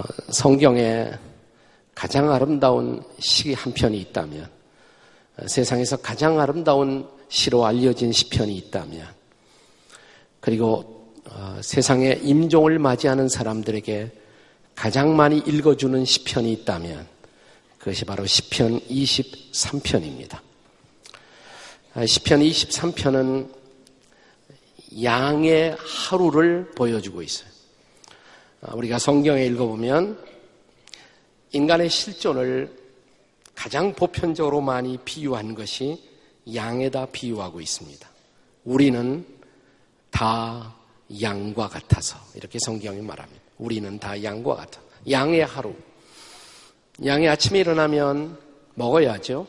어, 성경에 가장 아름다운 시한 편이 있다면 어, 세상에서 가장 아름다운 시로 알려진 시편이 있다면 그리고 어, 세상에 임종을 맞이하는 사람들에게 가장 많이 읽어주는 시편이 있다면 그것이 바로 시편 23편입니다. 아, 시편 23편은 양의 하루를 보여주고 있어요. 아, 우리가 성경에 읽어보면 인간의 실존을 가장 보편적으로 많이 비유한 것이 양에다 비유하고 있습니다. 우리는 다 양과 같아서 이렇게 성경이 말합니다. 우리는 다 양과 같아. 양의 하루. 양이 아침에 일어나면 먹어야죠.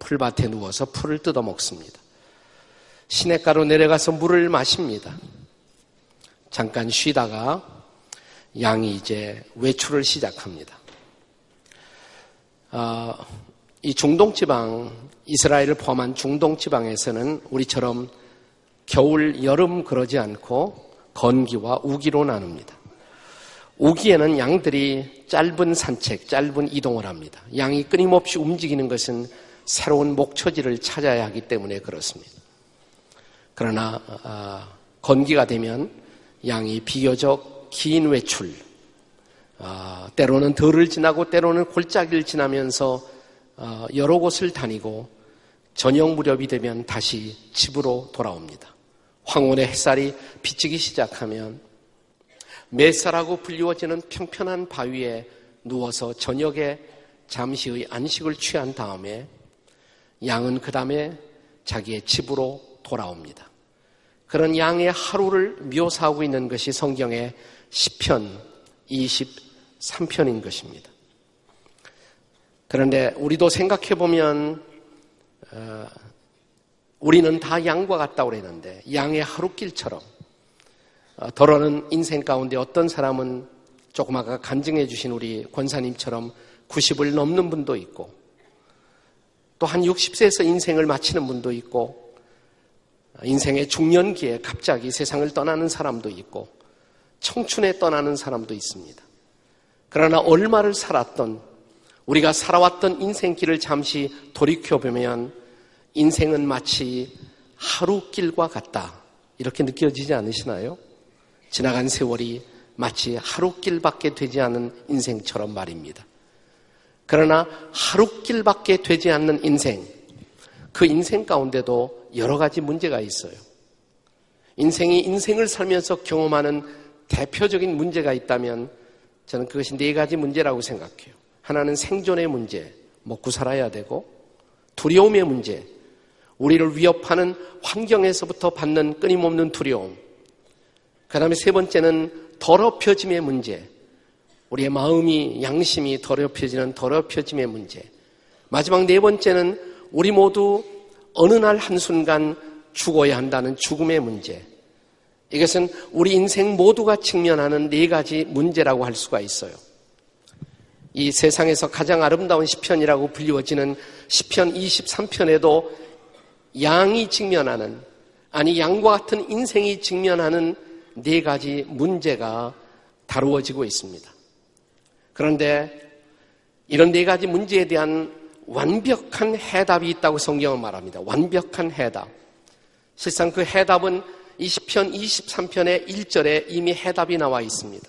풀밭에 누워서 풀을 뜯어 먹습니다. 시냇가로 내려가서 물을 마십니다. 잠깐 쉬다가 양이 이제 외출을 시작합니다. 어, 이 중동 지방, 이스라엘을 포함한 중동 지방에서는 우리처럼 겨울, 여름 그러지 않고 건기와 우기로 나눕니다. 우기에는 양들이 짧은 산책, 짧은 이동을 합니다. 양이 끊임없이 움직이는 것은 새로운 목초지를 찾아야 하기 때문에 그렇습니다. 그러나 어, 건기가 되면 양이 비교적 긴 외출, 어, 때로는 덜을 지나고 때로는 골짜기를 지나면서 어, 여러 곳을 다니고 저녁 무렵이 되면 다시 집으로 돌아옵니다. 황혼의 햇살이 비치기 시작하면 맷사라고 불리워지는 평편한 바위에 누워서 저녁에 잠시의 안식을 취한 다음에 양은 그 다음에 자기의 집으로 돌아옵니다. 그런 양의 하루를 묘사하고 있는 것이 성경의 10편 23편인 것입니다. 그런데 우리도 생각해 보면 어, 우리는 다 양과 같다고 그랬는데 양의 하루길처럼 어, 더러는 인생 가운데 어떤 사람은 조금 아까 간증해 주신 우리 권사님처럼 90을 넘는 분도 있고 또 한 60세에서 인생을 마치는 분도 있고 인생의 중년기에 갑자기 세상을 떠나는 사람도 있고 청춘에 떠나는 사람도 있습니다. 그러나 얼마를 살았던 우리가 살아왔던 인생길을 잠시 돌이켜보면 인생은 마치 하루 길과 같다. 이렇게 느껴지지 않으시나요? 지나간 세월이 마치 하루 길밖에 되지 않은 인생처럼 말입니다. 그러나 하루 길밖에 되지 않는 인생, 그 인생 가운데도 여러 가지 문제가 있어요. 인생이 인생을 살면서 경험하는 대표적인 문제가 있다면 저는 그것이 네 가지 문제라고 생각해요. 하나는 생존의 문제, 먹고 살아야 되고, 두려움의 문제, 우리를 위협하는 환경에서부터 받는 끊임없는 두려움. 그 다음에 세 번째는 더럽혀짐의 문제. 우리의 마음이, 양심이 더럽혀지는 더럽혀짐의 문제. 마지막 네 번째는 우리 모두 어느 날 한순간 죽어야 한다는 죽음의 문제. 이것은 우리 인생 모두가 직면하는 네 가지 문제라고 할 수가 있어요. 이 세상에서 가장 아름다운 시편이라고 불리워지는 시편 23편에도 양이 직면하는 아니 양과 같은 인생이 직면하는 네 가지 문제가 다루어지고 있습니다. 그런데 이런 네 가지 문제에 대한 완벽한 해답이 있다고 성경은 말합니다. 완벽한 해답. 실상 그 해답은 20편, 23편의 1절에 이미 해답이 나와 있습니다.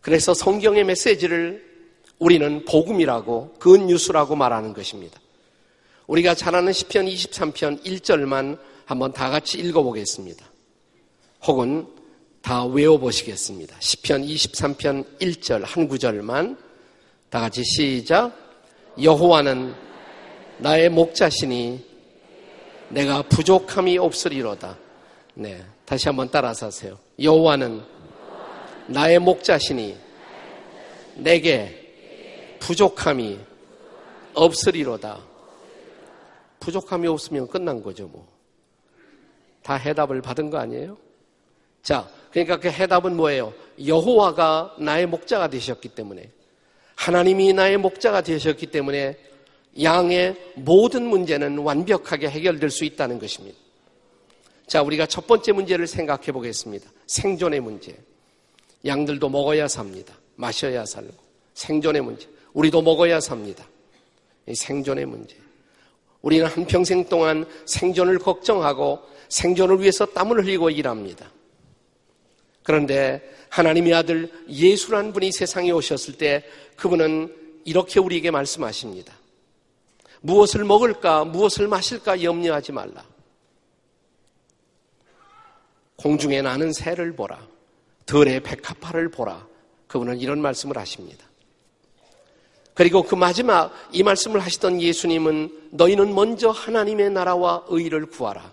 그래서 성경의 메시지를 우리는 복음이라고, 근뉴스라고 말하는 것입니다. 우리가 잘 아는 10편, 23편 1절만 한번 다 같이 읽어보겠습니다. 혹은 다 외워보시겠습니다. 10편, 23편 1절 한 구절만 다 같이 시작. 여호와는 나의 목자시니 내가 부족함이 없으리로다. 네, 다시 한번 따라서 하세요. 여호와는 나의 목자시니 내게 부족함이 없으리로다. 부족함이 없으면 끝난 거죠, 뭐. 다 해답을 받은 거 아니에요? 자, 그러니까 그 해답은 뭐예요? 여호와가 나의 목자가 되셨기 때문에 하나님이 나의 목자가 되셨기 때문에 양의 모든 문제는 완벽하게 해결될 수 있다는 것입니다. 자, 우리가 첫 번째 문제를 생각해 보겠습니다. 생존의 문제. 양들도 먹어야 삽니다. 마셔야 살고. 생존의 문제. 우리도 먹어야 삽니다. 생존의 문제. 우리는 한평생 동안 생존을 걱정하고 생존을 위해서 땀을 흘리고 일합니다. 그런데 하나님의 아들 예수란 분이 세상에 오셨을 때 그분은 이렇게 우리에게 말씀하십니다. 무엇을 먹을까, 무엇을 마실까 염려하지 말라. 공중에 나는 새를 보라. 들의 백합화를 보라. 그분은 이런 말씀을 하십니다. 그리고 그 마지막 이 말씀을 하시던 예수님은 너희는 먼저 하나님의 나라와 의를 구하라.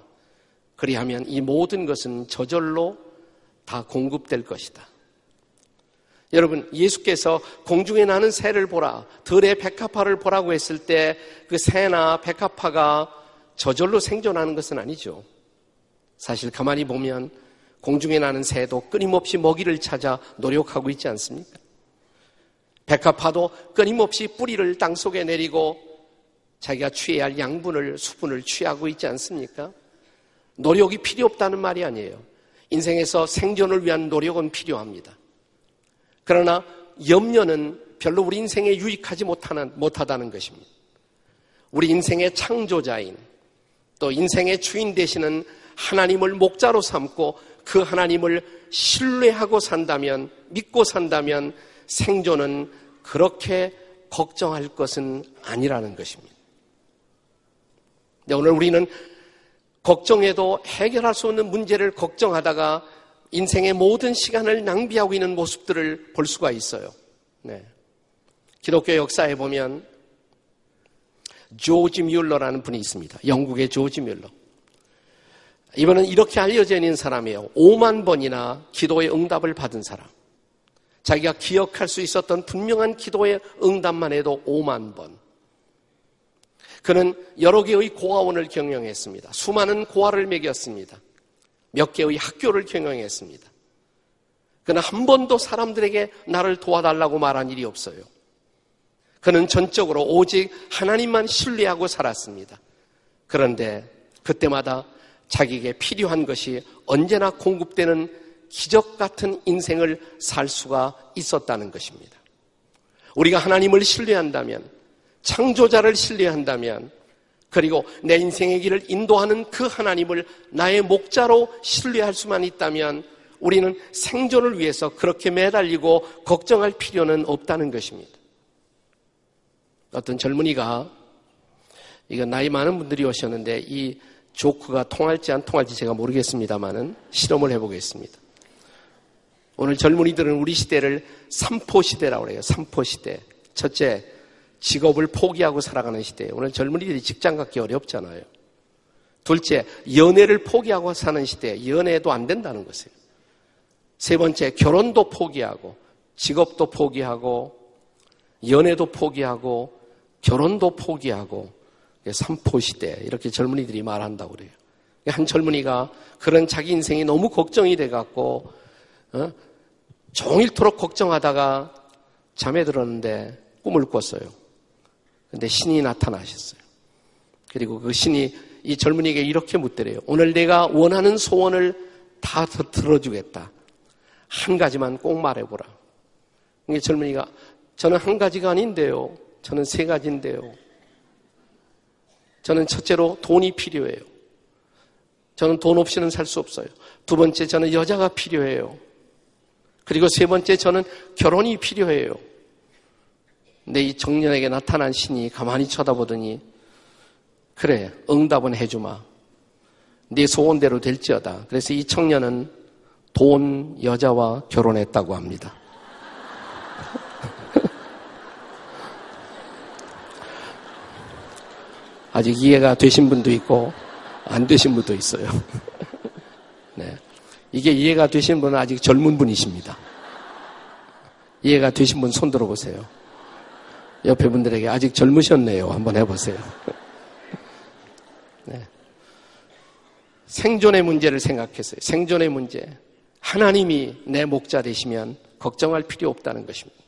그리하면 이 모든 것은 저절로 다 공급될 것이다. 여러분, 예수께서 공중에 나는 새를 보라, 들의 백합화를 보라고 했을 때 그 새나 백합화가 저절로 생존하는 것은 아니죠. 사실 가만히 보면 공중에 나는 새도 끊임없이 먹이를 찾아 노력하고 있지 않습니까? 백합화도 끊임없이 뿌리를 땅 속에 내리고 자기가 취해야 할 양분을, 수분을 취하고 있지 않습니까? 노력이 필요 없다는 말이 아니에요. 인생에서 생존을 위한 노력은 필요합니다. 그러나 염려는 별로 우리 인생에 유익하지 못하는, 못하다는 것입니다. 우리 인생의 창조자인 또 인생의 주인 되시는 하나님을 목자로 삼고 그 하나님을 신뢰하고 산다면, 믿고 산다면 생존은 그렇게 걱정할 것은 아니라는 것입니다. 오늘 우리는 걱정해도 해결할 수 없는 문제를 걱정하다가 인생의 모든 시간을 낭비하고 있는 모습들을 볼 수가 있어요. 네. 기독교 역사에 보면 조지 뮬러라는 분이 있습니다. 영국의 조지 뮬러. 이번은 이렇게 알려져 있는 사람이에요. 5만 번이나 기도의 응답을 받은 사람. 자기가 기억할 수 있었던 분명한 기도의 응답만 해도 5만 번. 그는 여러 개의 고아원을 경영했습니다. 수많은 고아를 먹였습니다. 몇 개의 학교를 경영했습니다. 그는 한 번도 사람들에게 나를 도와달라고 말한 일이 없어요. 그는 전적으로 오직 하나님만 신뢰하고 살았습니다. 그런데 그때마다 자기에게 필요한 것이 언제나 공급되는 기적 같은 인생을 살 수가 있었다는 것입니다. 우리가 하나님을 신뢰한다면, 창조자를 신뢰한다면, 그리고 내 인생의 길을 인도하는 그 하나님을 나의 목자로 신뢰할 수만 있다면 우리는 생존을 위해서 그렇게 매달리고 걱정할 필요는 없다는 것입니다. 어떤 젊은이가 이거 나이 많은 분들이 오셨는데 이 조크가 통할지 안 통할지 제가 모르겠습니다만은 실험을 해보겠습니다. 오늘 젊은이들은 우리 시대를 삼포 시대라고 그래요. 삼포 시대. 첫째, 직업을 포기하고 살아가는 시대. 오늘 젊은이들이 직장 갖기 어렵잖아요. 둘째, 연애를 포기하고 사는 시대. 연애도 안 된다는 것이에요. 세 번째, 결혼도 포기하고, 직업도 포기하고, 연애도 포기하고, 결혼도 포기하고, 삼포 시대. 이렇게 젊은이들이 말한다고 그래요. 한 젊은이가 그런 자기 인생이 너무 걱정이 돼갖고, 어? 종일토록 걱정하다가 잠에 들었는데 꿈을 꿨어요. 근데 신이 나타나셨어요. 그리고 그 신이 이 젊은이에게 이렇게 묻더래요. 오늘 내가 원하는 소원을 다 들어주겠다. 한 가지만 꼭 말해보라. 이 젊은이가 저는 한 가지가 아닌데요. 저는 세 가지인데요. 저는 첫째로 돈이 필요해요. 저는 돈 없이는 살 수 없어요. 두 번째 저는 여자가 필요해요. 그리고 세 번째 저는 결혼이 필요해요. 근데 이 청년에게 나타난 신이 가만히 쳐다보더니 그래 응답은 해주마. 네 소원대로 될지어다. 그래서 이 청년은 돈 여자와 결혼했다고 합니다. 아직 이해가 되신 분도 있고 안 되신 분도 있어요. 네. 이게 이해가 되신 분은 아직 젊은 분이십니다. 이해가 되신 분 손 들어보세요. 옆에 분들에게 아직 젊으셨네요. 한번 해보세요. 네. 생존의 문제를 생각했어요. 생존의 문제. 하나님이 내 목자 되시면 걱정할 필요 없다는 것입니다.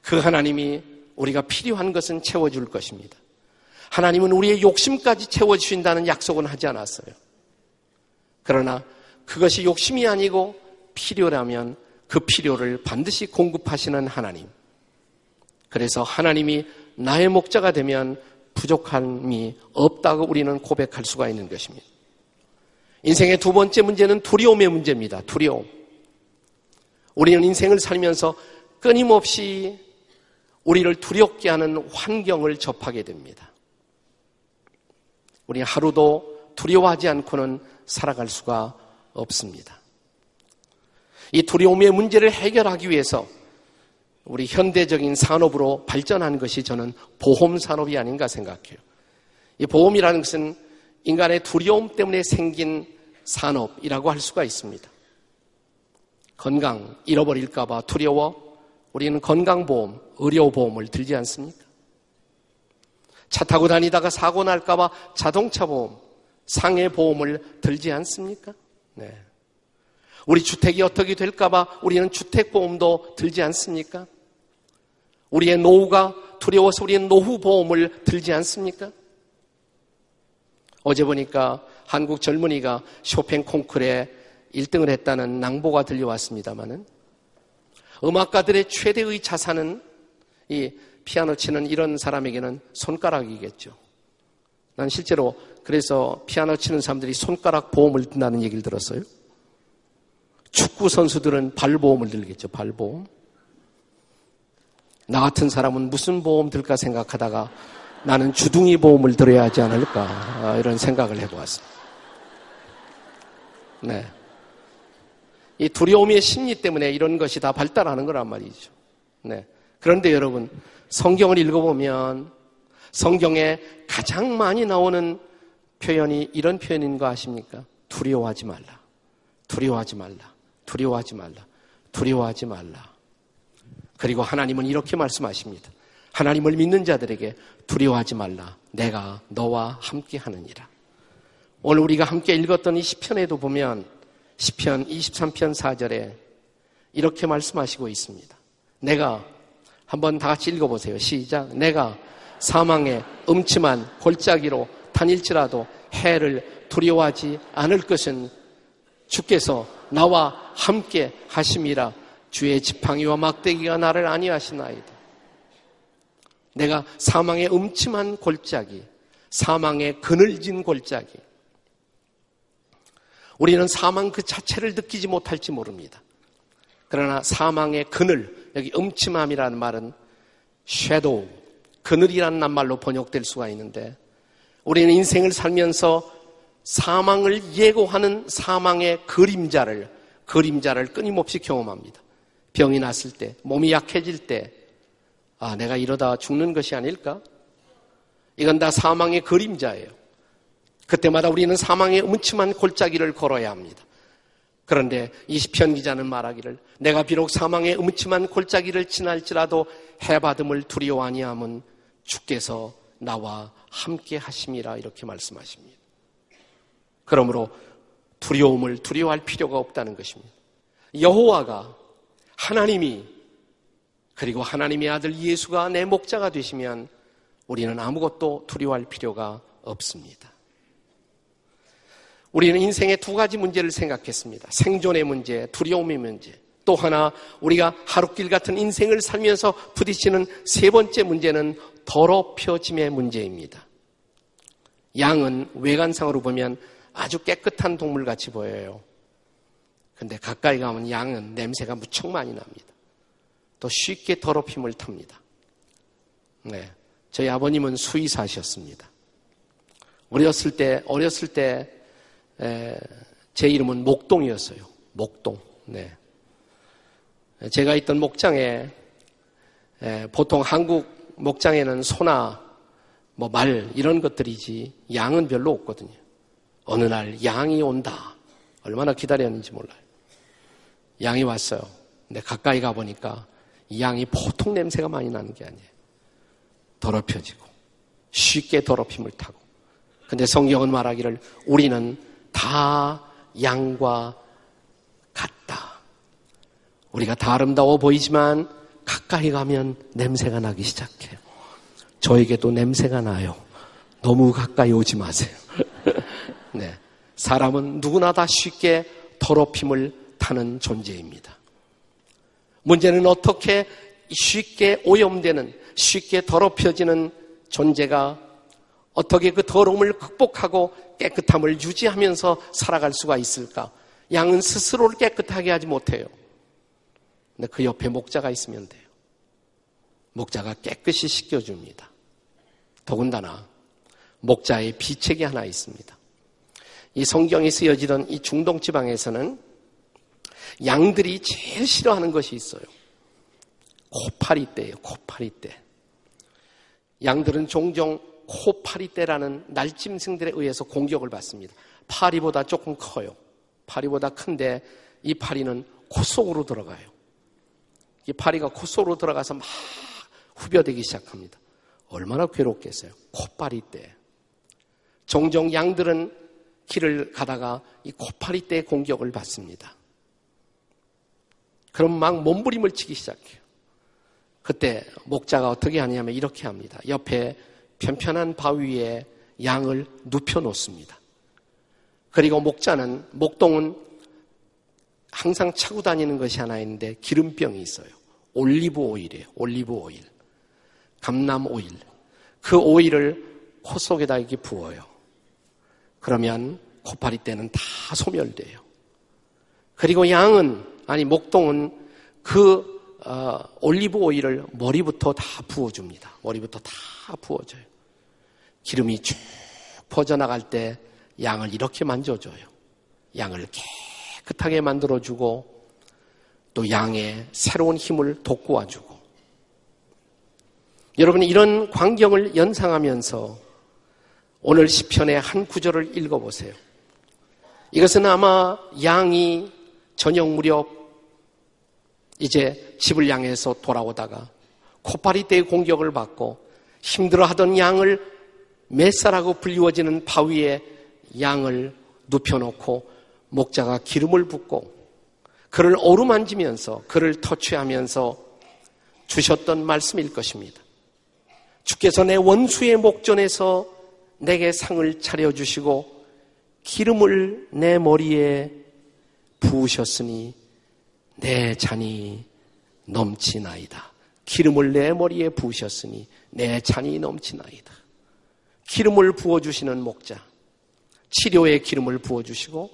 그 하나님이 우리가 필요한 것은 채워줄 것입니다. 하나님은 우리의 욕심까지 채워주신다는 약속은 하지 않았어요. 그러나 그것이 욕심이 아니고 필요라면 그 필요를 반드시 공급하시는 하나님. 그래서 하나님이 나의 목자가 되면 부족함이 없다고 우리는 고백할 수가 있는 것입니다. 인생의 두 번째 문제는 두려움의 문제입니다. 두려움. 우리는 인생을 살면서 끊임없이 우리를 두렵게 하는 환경을 접하게 됩니다. 우리 하루도 두려워하지 않고는 살아갈 수가 없습니다. 이 두려움의 문제를 해결하기 위해서 우리 현대적인 산업으로 발전한 것이 저는 보험 산업이 아닌가 생각해요. 이 보험이라는 것은 인간의 두려움 때문에 생긴 산업이라고 할 수가 있습니다. 건강 잃어버릴까봐 두려워 우리는 건강보험, 의료보험을 들지 않습니까? 차 타고 다니다가 사고 날까봐 자동차 보험, 상해 보험을 들지 않습니까? 네. 우리 주택이 어떻게 될까봐 우리는 주택보험도 들지 않습니까? 우리의 노후가 두려워서 우리는 노후보험을 들지 않습니까? 어제 보니까 한국 젊은이가 쇼팽 콩쿨에 1등을 했다는 낭보가 들려왔습니다마는 음악가들의 최대의 자산은 이 피아노 치는 이런 사람에게는 손가락이겠죠. 난 실제로 그래서 피아노 치는 사람들이 손가락 보험을 든다는 얘기를 들었어요. 축구 선수들은 발보험을 들겠죠. 발보험. 나 같은 사람은 무슨 보험 들까 생각하다가 나는 주둥이 보험을 들어야 하지 않을까 아, 이런 생각을 해보았습니다. 네. 이 두려움의 심리 때문에 이런 것이 다 발달하는 거란 말이죠. 네. 그런데 여러분 성경을 읽어보면 성경에 가장 많이 나오는 표현이 이런 표현인 거 아십니까? 두려워하지 말라. 두려워하지 말라. 두려워하지 말라. 두려워하지 말라. 그리고 하나님은 이렇게 말씀하십니다. 하나님을 믿는 자들에게 두려워하지 말라. 내가 너와 함께 하느니라. 오늘 우리가 함께 읽었던 이 시편에도 보면 시편 23편 4절에 이렇게 말씀하시고 있습니다. 내가 한번 다 같이 읽어보세요. 시작. 내가 사망의 음침한 골짜기로 다닐지라도 해를 두려워하지 않을 것은 주께서 나와 함께 하심이라 주의 지팡이와 막대기가 나를 아니하시나이다. 내가 사망의 음침한 골짜기, 사망의 그늘진 골짜기. 우리는 사망 그 자체를 느끼지 못할지 모릅니다. 그러나 사망의 그늘, 여기 음침함이라는 말은 섀도우, 그늘이라는 말로 번역될 수가 있는데 우리는 인생을 살면서 사망을 예고하는 사망의 그림자를, 그림자를 끊임없이 경험합니다. 병이 났을 때, 몸이 약해질 때, 아, 내가 이러다 죽는 것이 아닐까? 이건 다 사망의 그림자예요. 그때마다 우리는 사망의 음침한 골짜기를 걸어야 합니다. 그런데 이 시편 기자는 말하기를 내가 비록 사망의 음침한 골짜기를 지날지라도 해받음을 두려워 하니함은 주께서 나와 함께 하심이라 이렇게 말씀하십니다. 그러므로 두려움을 두려워할 필요가 없다는 것입니다. 여호와가 하나님이 그리고 하나님의 아들 예수가 내 목자가 되시면 우리는 아무것도 두려워할 필요가 없습니다. 우리는 인생의 두 가지 문제를 생각했습니다. 생존의 문제, 두려움의 문제. 또 하나 우리가 하루길 같은 인생을 살면서 부딪히는 세 번째 문제는 더럽혀짐의 문제입니다. 양은 외관상으로 보면 아주 깨끗한 동물 같이 보여요. 근데 가까이 가면 양은 냄새가 무척 많이 납니다. 또 쉽게 더럽힘을 탑니다. 네. 저희 아버님은 수의사셨습니다. 어렸을 때, 어렸을 때, 에, 제 이름은 목동이었어요. 목동. 네. 제가 있던 목장에, 에, 보통 한국 목장에는 소나 뭐 말 이런 것들이지 양은 별로 없거든요. 어느 날 양이 온다. 얼마나 기다렸는지 몰라요. 양이 왔어요. 근데 가까이 가보니까 이 양이 보통 냄새가 많이 나는 게 아니에요. 더럽혀지고 쉽게 더럽힘을 타고. 근데 성경은 말하기를 우리는 다 양과 같다. 우리가 다 아름다워 보이지만 가까이 가면 냄새가 나기 시작해요. 저에게도 냄새가 나요. 너무 가까이 오지 마세요. 네. 사람은 누구나 다 쉽게 더럽힘을 타는 존재입니다. 문제는 어떻게 쉽게 오염되는, 쉽게 더럽혀지는 존재가 어떻게 그 더러움을 극복하고 깨끗함을 유지하면서 살아갈 수가 있을까? 양은 스스로를 깨끗하게 하지 못해요. 근데 그 옆에 목자가 있으면 돼요. 목자가 깨끗이 씻겨줍니다. 더군다나 목자의 비책이 하나 있습니다. 이 성경에 쓰여지던 이 중동 지방에서는 양들이 제일 싫어하는 것이 있어요. 코파리 때예요. 코파리 때. 양들은 종종 코파리 때라는 날짐승들에 의해서 공격을 받습니다. 파리보다 조금 커요. 파리보다 큰데 이 파리는 코 속으로 들어가요. 이 파리가 코 속으로 들어가서 막 후벼대기 시작합니다. 얼마나 괴롭겠어요. 코파리 때. 종종 양들은 길을 가다가 이 코파리 때 공격을 받습니다. 그럼 막 몸부림을 치기 시작해요. 그때 목자가 어떻게 하냐면 이렇게 합니다. 옆에 편편한 바위에 양을 눕혀 놓습니다. 그리고 목자는 목동은 항상 차고 다니는 것이 하나 있는데 기름병이 있어요. 올리브 오일이에요. 올리브 오일. 감남 오일. 그 오일을 코 속에다 이렇게 부어요. 그러면 코파리 때는 다 소멸돼요. 그리고 양은 아니 목동은 그 어, 올리브 오일을 머리부터 다 부어줍니다. 머리부터 다 부어줘요. 기름이 쭉 퍼져나갈 때 양을 이렇게 만져줘요. 양을 깨끗하게 만들어주고 또 양의 새로운 힘을 돋구어주고 여러분 이런 광경을 연상하면서 오늘 시편의 한 구절을 읽어보세요. 이것은 아마 양이 저녁 무렵 이제 집을 향해서 돌아오다가 코파리 때의 공격을 받고 힘들어하던 양을 맷사라고 불리워지는 바위에 양을 눕혀놓고 목자가 기름을 붓고 그를 오르만지면서 그를 터치하면서 주셨던 말씀일 것입니다. 주께서 내 원수의 목전에서 내게 상을 차려주시고 기름을 내 머리에 부으셨으니 내 잔이 넘치나이다. 기름을 내 머리에 부으셨으니 내 잔이 넘치나이다. 기름을 부어주시는 목자. 치료의 기름을 부어주시고,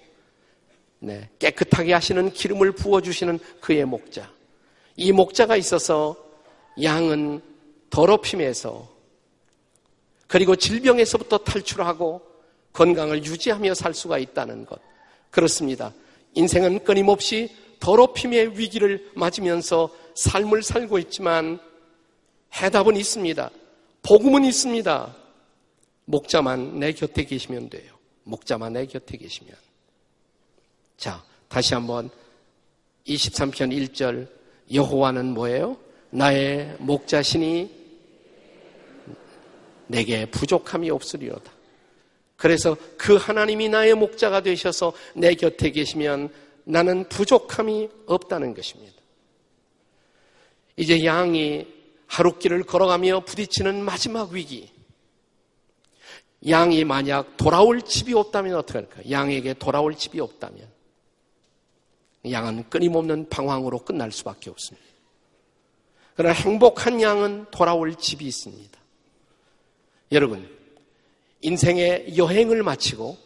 네, 깨끗하게 하시는 기름을 부어주시는 그의 목자. 이 목자가 있어서 양은 더럽힘에서 그리고 질병에서부터 탈출하고 건강을 유지하며 살 수가 있다는 것. 그렇습니다. 인생은 끊임없이 더럽힘의 위기를 맞으면서 삶을 살고 있지만 해답은 있습니다. 복음은 있습니다. 목자만 내 곁에 계시면 돼요. 목자만 내 곁에 계시면. 자, 다시 한번 23편 1절 여호와는 뭐예요? 나의 목자신이 내게 부족함이 없으리로다. 그래서 그 하나님이 나의 목자가 되셔서 내 곁에 계시면 나는 부족함이 없다는 것입니다. 이제 양이 하루길을 걸어가며 부딪히는 마지막 위기. 양이 만약 돌아올 집이 없다면 어떻게 할까? 양에게 돌아올 집이 없다면 양은 끊임없는 방황으로 끝날 수밖에 없습니다. 그러나 행복한 양은 돌아올 집이 있습니다. 여러분, 인생의 여행을 마치고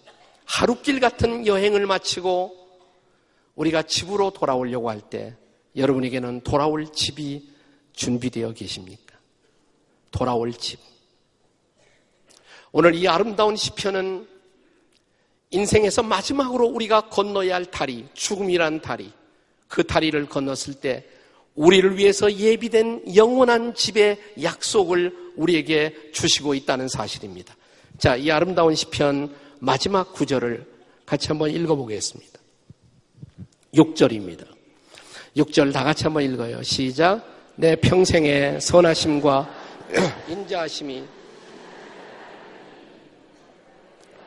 하루길 같은 여행을 마치고 우리가 집으로 돌아오려고 할 때 여러분에게는 돌아올 집이 준비되어 계십니까? 돌아올 집. 오늘 이 아름다운 시편은 인생에서 마지막으로 우리가 건너야 할 다리, 죽음이란 다리, 그 다리를 건넜을 때 우리를 위해서 예비된 영원한 집의 약속을 우리에게 주시고 있다는 사실입니다. 자, 이 아름다운 시편 마지막 구절을 같이 한번 읽어보겠습니다. 6절입니다. 6절 다 같이 한번 읽어요. 시작. 내 평생의 선하심과 인자하심이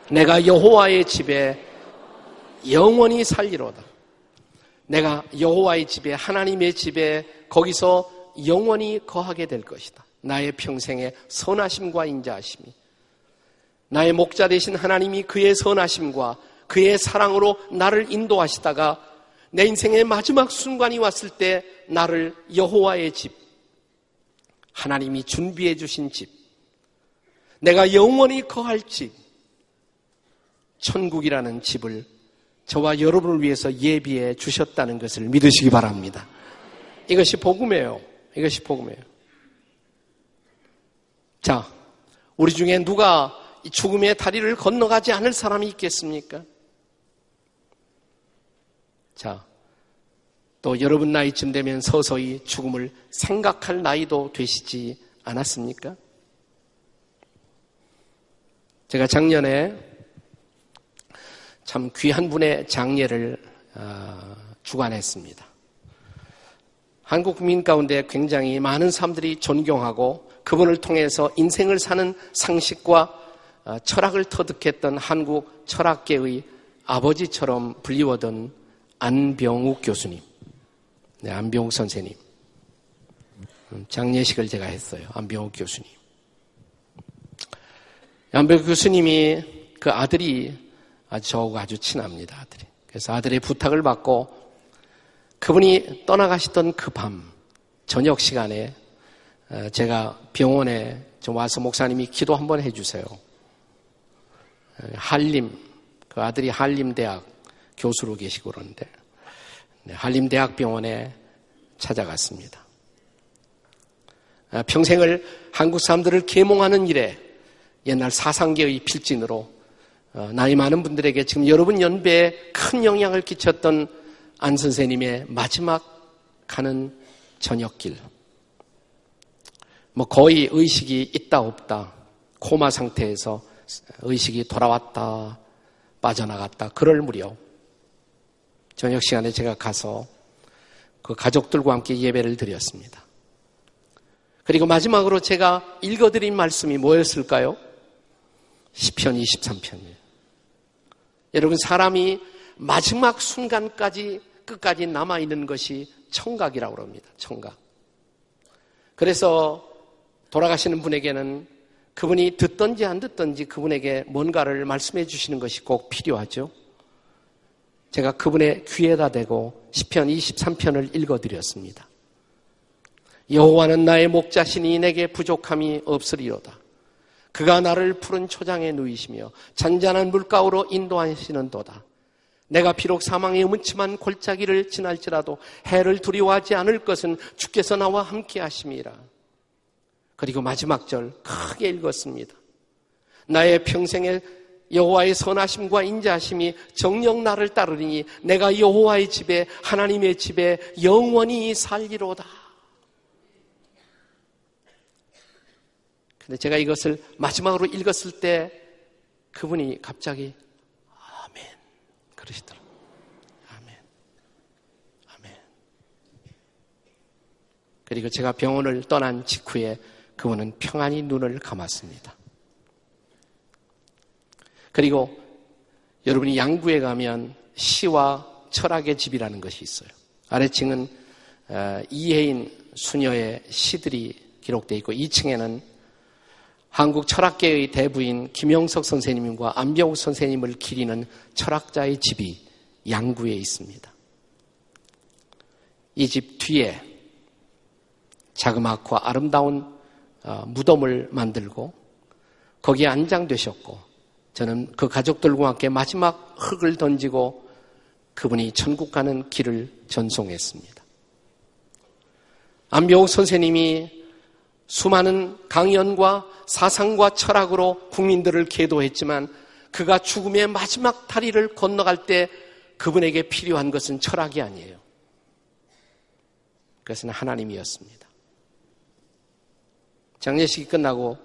내가 여호와의 집에 영원히 살리로다. 내가 여호와의 집에 하나님의 집에 거기서 영원히 거하게 될 것이다. 나의 평생의 선하심과 인자하심이 나의 목자 되신 하나님이 그의 선하심과 그의 사랑으로 나를 인도하시다가 내 인생의 마지막 순간이 왔을 때 나를 여호와의 집, 하나님이 준비해 주신 집, 내가 영원히 거할 집, 천국이라는 집을 저와 여러분을 위해서 예비해 주셨다는 것을 믿으시기 바랍니다. 이것이 복음이에요. 이것이 복음이에요. 자, 우리 중에 누가 죽음의 다리를 건너가지 않을 사람이 있겠습니까? 자, 또 여러분 나이쯤 되면 서서히 죽음을 생각할 나이도 되시지 않았습니까? 제가 작년에 참 귀한 분의 장례를 어, 주관했습니다. 한국 국민 가운데 굉장히 많은 사람들이 존경하고 그분을 통해서 인생을 사는 상식과 어, 철학을 터득했던 한국 철학계의 아버지처럼 불리워던 안병욱 교수님, 네, 안병욱 선생님. 음, 장례식을 제가 했어요. 안병욱 교수님. 안병욱 교수님이 그 아들이 아주 저하고 아주 친합니다, 아들이. 그래서 아들의 부탁을 받고 그분이 떠나가시던 그 밤, 저녁 시간에 어, 제가 병원에 좀 와서 목사님이 기도 한번 해주세요. 한림, 그 아들이 한림대학 교수로 계시고 그러는데, 네, 한림대학병원에 찾아갔습니다. 아, 평생을 한국 사람들을 계몽하는 일에 옛날 사상계의 필진으로 어, 나이 많은 분들에게 지금 여러분 연배에 큰 영향을 끼쳤던 안 선생님의 마지막 가는 저녁길. 뭐 거의 의식이 있다 없다 코마 상태에서 의식이 돌아왔다 빠져나갔다 그럴 무렵 저녁 시간에 제가 가서 그 가족들과 함께 예배를 드렸습니다. 그리고 마지막으로 제가 읽어드린 말씀이 뭐였을까요? 10편 23편이에요. 여러분 사람이 마지막 순간까지 끝까지 남아 있는 것이 청각이라고 합니다. 청각. 그래서 돌아가시는 분에게는 그분이 듣던지 안 듣던지 그분에게 뭔가를 말씀해 주시는 것이 꼭 필요하죠. 제가 그분의 귀에다 대고 10편 23편을 읽어 드렸습니다. 여호와는 나의 목자신이 내게 부족함이 없으리로다. 그가 나를 푸른 초장에 누이시며 잔잔한 물가로 인도하시는 도다. 내가 비록 사망의 음침한 골짜기를 지날지라도 해를 두려워하지 않을 것은 주께서 나와 함께 하심이라. 그리고 마지막 절 크게 읽었습니다. 나의 평생에 여호와의 선하심과 인자하심이 정령 나를 따르리니 내가 여호와의 집에 하나님의 집에 영원히 살리로다. 근데 제가 이것을 마지막으로 읽었을 때 그분이 갑자기 아멘 그러시더라고요. 아멘. 아멘. 그리고 제가 병원을 떠난 직후에 그분은 평안히 눈을 감았습니다. 그리고 여러분이 양구에 가면 시와 철학의 집이라는 것이 있어요. 아래층은 어, 이혜인 수녀의 시들이 기록되어 있고 2층에는 한국 철학계의 대부인 김영석 선생님과 안병욱 선생님을 기리는 철학자의 집이 양구에 있습니다. 이 집 뒤에 자그맣고 아름다운 어, 무덤을 만들고 거기에 안장되셨고 저는 그 가족들과 함께 마지막 흙을 던지고 그분이 천국 가는 길을 전송했습니다. 안병욱 선생님이 수많은 강연과 사상과 철학으로 국민들을 계도했지만 그가 죽음의 마지막 다리를 건너갈 때 그분에게 필요한 것은 철학이 아니에요. 그것은 하나님이었습니다. 장례식이 끝나고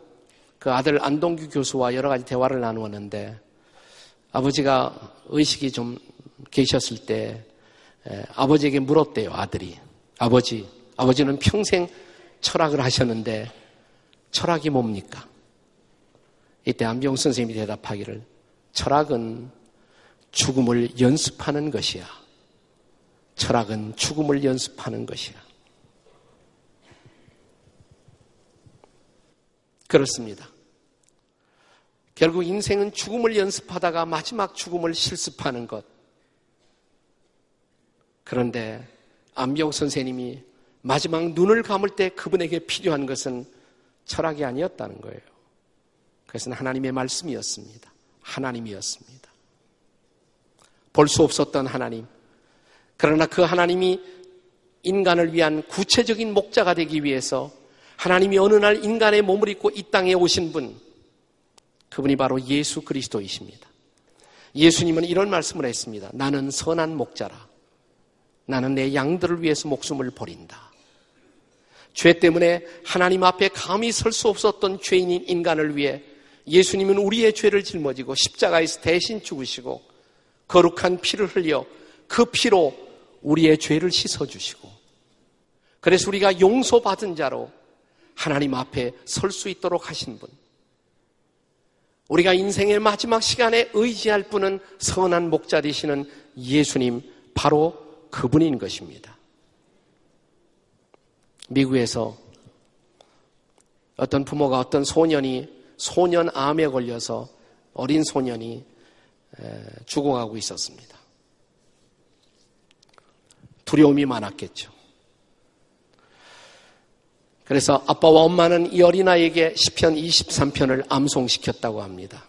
그 아들 안동규 교수와 여러 가지 대화를 나누었는데 아버지가 의식이 좀 계셨을 때 아버지에게 물었대요, 아들이. 아버지, 아버지는 평생 철학을 하셨는데 철학이 뭡니까? 이때 안병 선생님이 대답하기를 철학은 죽음을 연습하는 것이야. 철학은 죽음을 연습하는 것이야. 그렇습니다. 결국 인생은 죽음을 연습하다가 마지막 죽음을 실습하는 것. 그런데 안병 선생님이 마지막 눈을 감을 때 그분에게 필요한 것은 철학이 아니었다는 거예요. 그것은 하나님의 말씀이었습니다. 하나님이었습니다. 볼 수 없었던 하나님. 그러나 그 하나님이 인간을 위한 구체적인 목자가 되기 위해서 하나님이 어느 날 인간의 몸을 입고 이 땅에 오신 분, 그분이 바로 예수 그리스도이십니다. 예수님은 이런 말씀을 했습니다. 나는 선한 목자라. 나는 내 양들을 위해서 목숨을 버린다. 죄 때문에 하나님 앞에 감히 설 수 없었던 죄인인 인간을 위해 예수님은 우리의 죄를 짊어지고 십자가에서 대신 죽으시고 거룩한 피를 흘려 그 피로 우리의 죄를 씻어주시고 그래서 우리가 용서받은 자로 하나님 앞에 설 수 있도록 하신 분. 우리가 인생의 마지막 시간에 의지할 분은 선한 목자 되시는 예수님 바로 그분인 것입니다. 미국에서 어떤 부모가 어떤 소년이 소년암에 걸려서 어린 소년이 죽어가고 있었습니다. 두려움이 많았겠죠. 그래서 아빠와 엄마는 이 어린아이에게 시편 23편을 암송시켰다고 합니다.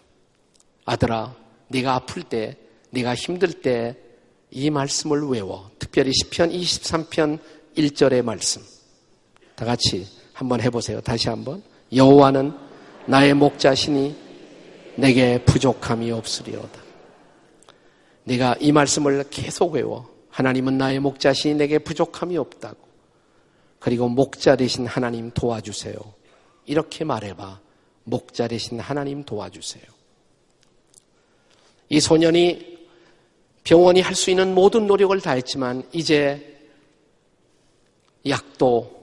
아들아, 네가 아플 때, 네가 힘들 때 이 말씀을 외워. 특별히 시편 23편 1절의 말씀. 다 같이 한번 해보세요. 다시 한번. 여호와는 나의 목자시니 내게 부족함이 없으리로다. 네가 이 말씀을 계속 외워. 하나님은 나의 목자시니 내게 부족함이 없다고. 그리고 목자 되신 하나님 도와주세요. 이렇게 말해봐. 목자 되신 하나님 도와주세요. 이 소년이 병원이 할 수 있는 모든 노력을 다했지만 이제 약도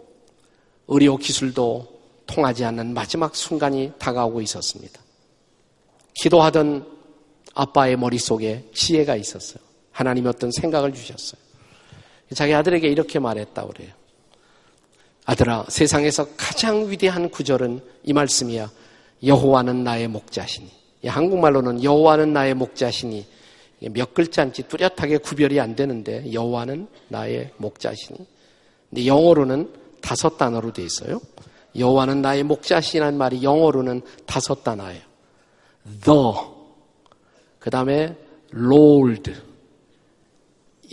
의료 기술도 통하지 않는 마지막 순간이 다가오고 있었습니다. 기도하던 아빠의 머릿속에 지혜가 있었어요. 하나님이 어떤 생각을 주셨어요. 자기 아들에게 이렇게 말했다 그래요. 아들아, 세상에서 가장 위대한 구절은 이 말씀이야. 여호와는 나의 목자시니. 한국말로는 여호와는 나의 목자시니. 몇 글자인지 뚜렷하게 구별이 안 되는데 여호와는 나의 목자시니. 근데 영어로는 다섯 단어로 돼 있어요. 여호와는 나의 목자시라는 말이 영어로는 다섯 단어예요. The 그 다음에 Lord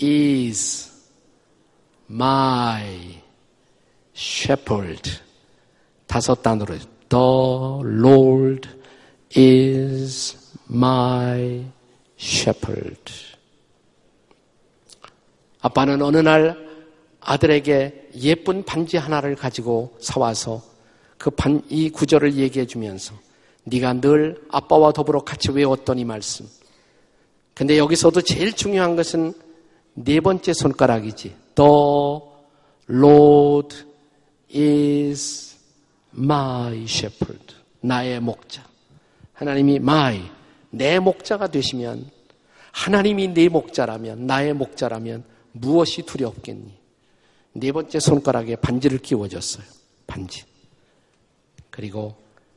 is my shepherd. 다섯 단어로 The Lord is my shepherd. 아빠는 어느 날 아들에게 예쁜 반지 하나를 가지고 사와서 그 반, 이 구절을 얘기해 주면서 네가 늘 아빠와 더불어 같이 외웠던 이 말씀. 근데 여기서도 제일 중요한 것은 네 번째 손가락이지. The Lord is my shepherd. 나의 목자. 하나님이 my, 내 목자가 되시면 하나님이 내 목자라면 나의 목자라면 무엇이 두렵겠니? 네 번째 손가락에 반지를 끼워줬어요. 반지. 그리고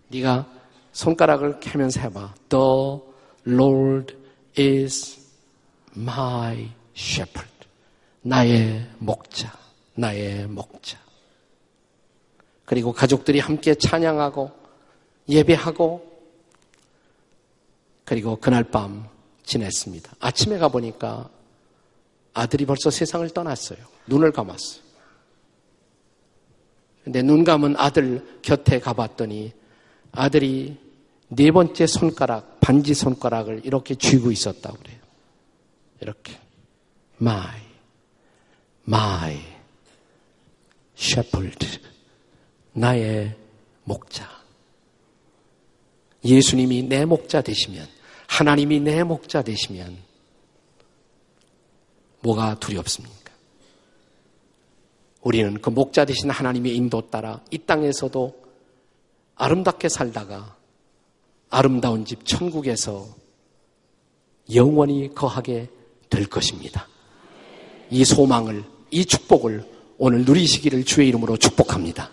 네가 손가락을 캐면서 해봐. The Lord is my shepherd. 나의 목자, 나의 목자. 그리고 가족들이 함께 찬양하고 예배하고 그리고 그날 밤 지냈습니다. 아침에 가보니까 아들이 벌써 세상을 떠났어요. 눈을 감았어요. 근데 눈 감은 아들 곁에 가봤더니 아들이 네 번째 손가락, 반지 손가락을 이렇게 쥐고 있었다고 그래요. 이렇게. My, my shepherd. 나의 목자. 예수님이 내 목자 되시면, 하나님이 내 목자 되시면, 뭐가 두렵습니까? 우리는 그 목자 되신 하나님의 인도 따라 이 땅에서도 아름답게 살다가 아름다운 집 천국에서 영원히 거하게 될 것입니다. 이 소망을, 이 축복을 오늘 누리시기를 주의 이름으로 축복합니다.